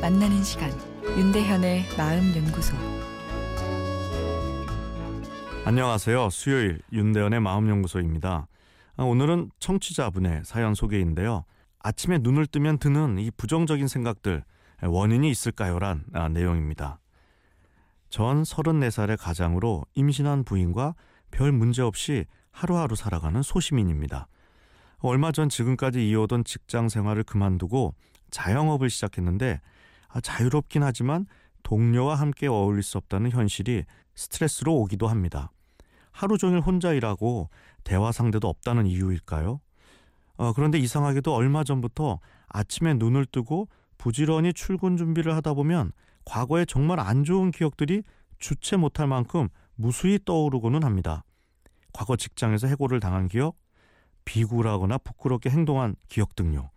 만나는 시간 윤대현의 마음 연구소 안녕하세요. 수요일 윤대현의 마음 연구소입니다. 아, 오늘은 청취자분의 사연 소개인데요. 아침에 눈을 뜨면 드는 이 부정적인 생각들 원인이 있을까요란 아, 내용입니다. 전 34살의 가장으로 임신한 부인과 별 문제 없이 하루하루 살아가는 소시민입니다. 얼마 전 지금까지 이어오던 직장 생활을 그만두고 자영업을 시작했는데 아, 자유롭긴 하지만 동료와 함께 어울릴 수 없다는 현실이 스트레스로 오기도 합니다. 하루 종일 혼자 일하고 대화 상대도 없다는 이유일까요? 어, 그런데 이상하게도 얼마 전부터 아침에 눈을 뜨고 부지런히 출근 준비를 하다 보면 과거에 정말 안 좋은 기억들이 주체 못할 만큼 무수히 떠오르고는 합니다. 과거 직장에서 해고를 당한 기억, 비굴하거나 부끄럽게 행동한 기억 등요.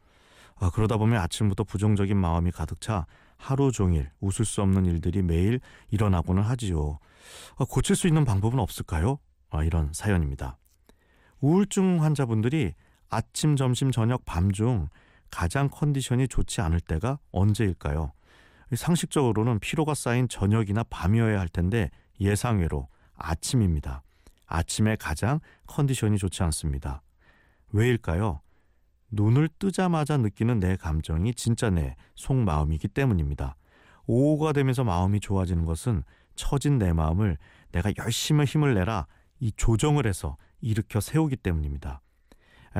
아, 그러다 보면 아침부터 부정적인 마음이 가득 차 하루 종일 웃을 수 없는 일들이 매일 일어나고는 하지요. 아, 고칠 수 있는 방법은 없을까요? 아, 이런 사연입니다. 우울증 환자분들이 아침, 점심, 저녁, 밤 중 가장 컨디션이 좋지 않을 때가 언제일까요? 상식적으로는 피로가 쌓인 저녁이나 밤이어야 할 텐데 예상외로 아침입니다. 아침에 가장 컨디션이 좋지 않습니다. 왜일까요? 눈을 뜨자마자 느끼는 내 감정이 진짜 내 속마음이기 때문입니다. 오후가 되면서 마음이 좋아지는 것은 처진 내 마음을 내가 열심히 힘을 내라 이 조정을 해서 일으켜 세우기 때문입니다.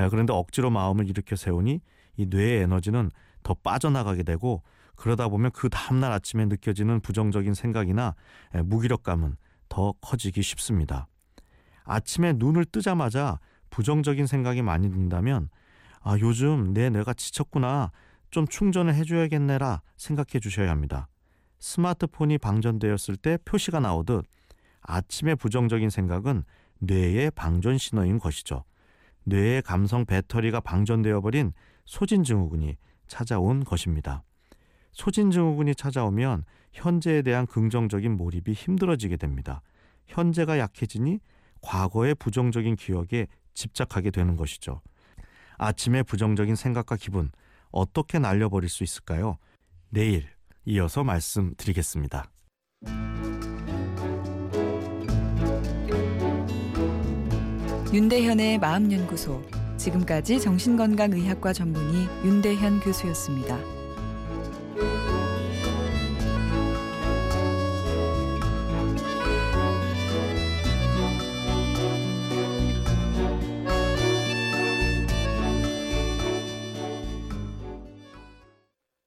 그런데 억지로 마음을 일으켜 세우니 이 뇌의 에너지는 더 빠져나가게 되고 그러다 보면 그 다음날 아침에 느껴지는 부정적인 생각이나 무기력감은 더 커지기 쉽습니다. 아침에 눈을 뜨자마자 부정적인 생각이 많이 든다면 아, 요즘 내 뇌가 지쳤구나. 좀 충전을 해줘야겠네라 생각해 주셔야 합니다. 스마트폰이 방전되었을 때 표시가 나오듯 아침의 부정적인 생각은 뇌의 방전 신호인 것이죠. 뇌의 감성 배터리가 방전되어 버린 소진증후군이 찾아온 것입니다. 소진증후군이 찾아오면 현재에 대한 긍정적인 몰입이 힘들어지게 됩니다. 현재가 약해지니 과거의 부정적인 기억에 집착하게 되는 것이죠. 아침의 부정적인 생각과 기분 어떻게 날려버릴 수 있을까요? 내일 이어서 말씀드리겠습니다. 윤대현의 마음연구소 지금까지 정신건강의학과 전문의 윤대현 교수였습니다.